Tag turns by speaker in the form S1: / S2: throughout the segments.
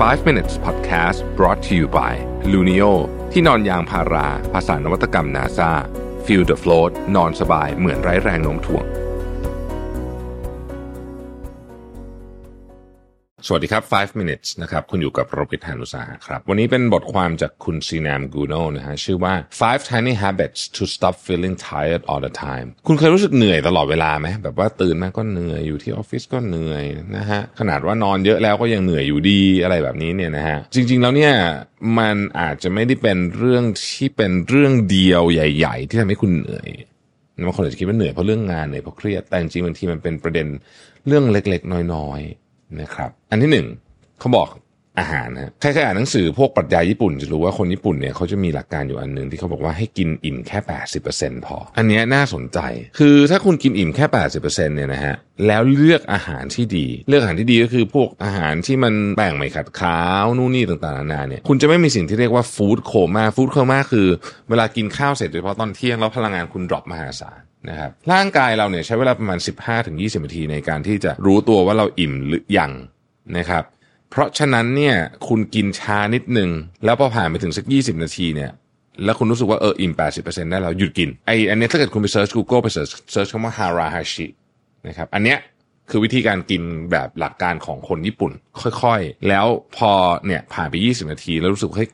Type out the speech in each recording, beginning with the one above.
S1: 5 minutes podcast brought to you by Luno ที่นอนยางพารา ภาษานวัตกรรม NASA feel the float นอนสบายเหมือนไร้แรงโน้มถ่วง สวัสดีครับ 5 minutes นะครับ คุณอยู่กับโรบิทานุสาครับ วันนี้เป็นบทความจากคุณซีนามกูโนนะฮะ ชื่อว่า five tiny habits to stop feeling tired all the time คุณเคยรู้สึกเหนื่อยตลอดเวลาไหม แบบว่าตื่นมาก็เหนื่อย อยู่ที่ออฟฟิศก็เหนื่อยนะฮะ ขนาดว่านอนเยอะแล้วก็ยังเหนื่อยอยู่ดี อะไรแบบนี้เนี่ยนะฮะ จริง ๆ แล้วเนี่ย มันอาจจะไม่ได้เป็นเรื่องที่เป็นเรื่องเดียวใหญ่ ๆ ที่ทำให้คุณเหนื่อยบางคนอาจจะคิดว่าเหนื่อยเพราะเรื่องงานเหนื่อยเพราะเครียด แต่จริงๆบางทีมันเป็นประเด็นเรื่องเล็ก ๆ น้อยๆ นะครับอันที่หนึ่งเขาบอกอาหารนะใครๆอ่านหนังสือพวกปรัชญาญี่ปุ่นจะรู้ว่าคนญี่ปุ่นเนี่ยเขาจะมีหลักการอยู่อันหนึ่งที่เขาบอกว่าให้กินอิ่มแค่ 80%พอ อันนี้น่าสนใจ คือถ้าคุณกินอิ่มแค่ 80%เนี่ยนะฮะแล้วเลือกอาหารที่ดี เลือกอาหารที่ดีก็คือพวกอาหารที่มันแป้งไม่ขัดขาวนู่นนี่ต่างๆนานาเนี่ยคุณจะไม่มีสิ่งที่เรียกว่าฟู้ดโคม่าฟู้ดโคม่าคือ เวลากินข้าวเสร็จโดยเฉพาะตอนเที่ยงแล้วพลังงานคุณดรอปมหาศาล นะครับร่างกายเราเนี่ยใช้เวลาประมาณ 15-20นาทีในการที่จะรู้ตัวว่าเราอิ่มหรือยังนะครับ เพราะฉะนั้นเนี่ยคุณกินช้านิดนึง แล้วพอผ่านไปถึงสัก 20 นาทีเนี่ยแล้วคุณรู้สึกว่าเอออิ่ม 80%ได้แล้วหยุดกินไออันเนี้ยถ้าเกิดคุณไปเซิร์ช Google ไปเซิร์ชเซิร์ชคำว่าฮาราฮาชินะครับอันเนี้ยคือวิธีการกินแบบหลักการของคนญี่ปุ่น ค่อยๆ แล้วพอเนี่ยผ่านไป 20 นาที แล้วรู้สึกว่าเฮ้ย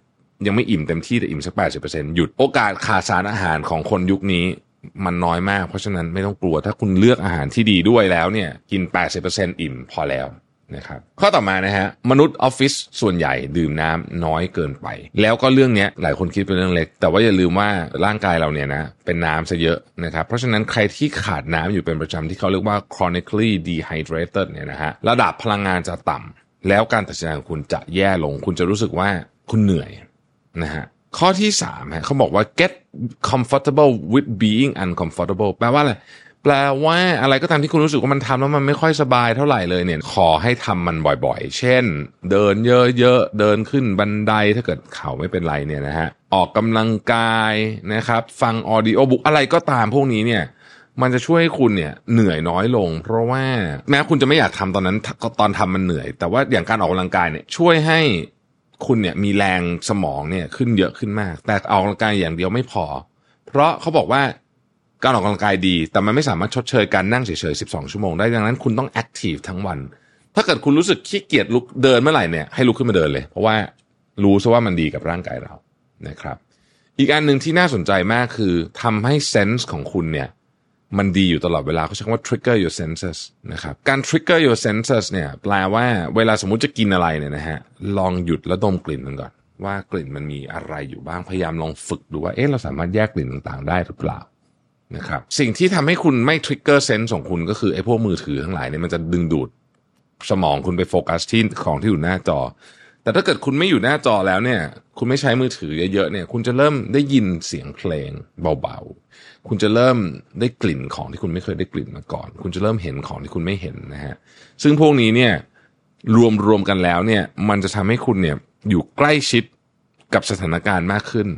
S1: ยังไม่อิ่มเต็มที่แต่อิ่มสัก 80%หยุดโอกาสขาดสารอาหารของคนยุคนี้ มันน้อยมาก เพราะฉะนั้นไม่ต้องกลัวถ้าคุณเลือกอาหารที่ดีด้วยแล้วเนี่ยกิน 80%อิ่มพอแล้วนะครับข้อต่อมานะฮะมนุษย์ออฟฟิศส่วนใหญ่ดื่มน้ำน้อยเกินไป แล้วก็เรื่องนี้หลายคนคิดเป็นเรื่องเล็ก แต่ว่าอย่าลืมว่าร่างกายเราเนี่ยนะเป็นน้ำซะเยอะนะครับเพราะฉะนั้นใครที่ขาดน้ำอยู่เป็นประจำที่เขาเรียกว่า chronically dehydrated เนี่ยนะฮะระดับพลังงานจะต่ำแล้วการตัดสินใจของคุณจะแย่ลง คุณจะรู้สึกว่าคุณเหนื่อยนะฮะข้อที่สามฮะเขาบอกว่า get comfortable with being uncomfortable แปลว่าอะไรแปลว่าอะไรก็ตามที่คุณรู้สึกว่ามันทำแล้วมันไม่ค่อยสบายเท่าไหร่เลยเนี่ย ขอให้ทำมันบ่อยๆ เช่น เดินเยอะๆ เดินขึ้นบันไดถ้าเกิดเข่าไม่เป็นไรเนี่ยนะฮะ ออกกำลังกายนะครับ ฟังออดิโอบุ๊กอะไรก็ตามพวกนี้เนี่ย มันจะช่วยให้คุณเนี่ยเหนื่อยน้อยลง เพราะว่าแม้คุณจะไม่อยากทำตอนนั้นตอนทำมันเหนื่อย แต่ว่าอย่างการออกกำลังกายเนี่ยช่วยให้ คุณเนี่ยมีแรงสมองเนี่ยขึ้นเยอะขึ้นมาก แต่ออกกำลังกายอย่างเดียวไม่พอ เพราะเขาบอกว่าการออกกำลังกายดี แต่มันไม่สามารถชดเชยการนั่งเฉยๆ 12 ชั่วโมงได้ ดังนั้นคุณต้องแอคทีฟทั้งวัน ถ้าเกิดคุณรู้สึกขี้เกียจลุกเดินเมื่อไหร่เนี่ยให้ลุกขึ้นมาเดินเลย เพราะว่ารู้ซะว่ามันดีกับร่างกายเรานะครับ อีกอันหนึ่งที่น่าสนใจมากคือทำให้เซนส์ของคุณเนี่ย มันดีอยู่ตลอดเวลาเขาใช้คำว่า trigger your senses นะครับการ trigger your senses เนี่ยแปลว่าเวลาสมมติจะกินอะไรเนี่ยนะฮะลองหยุดแล้วดมกลิ่นมันก่อน ว่ากลิ่นมันมีอะไรอยู่บ้างพยายามลองฝึกดูว่าเอ๊ะเราสามารถแยกกลิ่นต่างๆ ได้หรือเปล่านะครับสิ่งที่ทำให้คุณไม่ trigger sense ของคุณก็คือไอ้พวกมือถือทั้งหลายเนี่ยมันจะดึงดูดสมองคุณไปโฟกัสที่ของที่อยู่หน้าจอ แต่ถ้าเกิดคุณไม่อยู่หน้าจอแล้วเนี่ย คุณไม่ใช้มือถือเยอะๆเนี่ย คุณจะเริ่มได้ยินเสียงเพลงเบาๆ คุณจะเริ่มได้กลิ่นของที่คุณไม่เคยได้กลิ่นมาก่อน คุณจะเริ่มเห็นของที่คุณไม่เห็นนะฮะ ซึ่งพวกนี้เนี่ยรวมรวมกันแล้วเนี่ย มันจะทำให้คุณเนี่ยอยู่ใกล้ชิดกับสถานการณ์มากขึ้น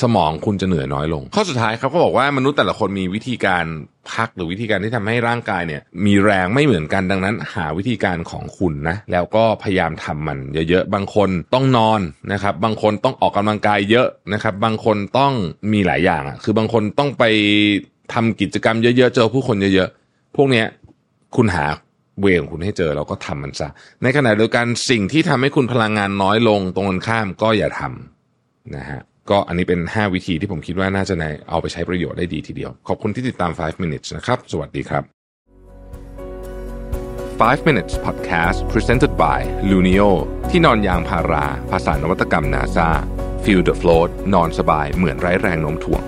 S1: สมองคุณจะเหนื่อยน้อยลง ข้อสุดท้ายครับเขาบอกว่ามนุษย์แต่ละคนมีวิธีการพักหรือวิธีการที่ทำให้ร่างกายเนี่ย มีแรงไม่เหมือนกันดังนั้น หาวิธีการของคุณนะ แล้วก็พยายามทำมันเยอะๆบางคนต้องนอนนะครับ บางคนต้องออกกำลังกายเยอะนะครับ บางคนต้องมีหลายอย่างอะคือบางคนต้องไปทำกิจกรรมเยอะๆเจอผู้คนเยอะๆพวกเนี้ยคุณหาเวของคุณให้เจอแล้วก็ทำมันซะในขณะเดียวกันสิ่งที่ทำให้คุณพลังงานน้อยลงตรงกันข้ามก็อย่าทำนะฮะ ก็อันนี้เป็น 5 วิธีที่ผมคิดว่าน่าจะในเอาไปใช้ประโยชน์ได้ดีทีเดียว ขอบคุณที่ติดตาม 5 minutes นะครับ สวัสดีครับ 5 minutes podcast presented by Luno ที่นอนยางพารา ภาษานวัตกรรม NASA feel the float นอนสบายเหมือนไร้แรงโน้มถ่วง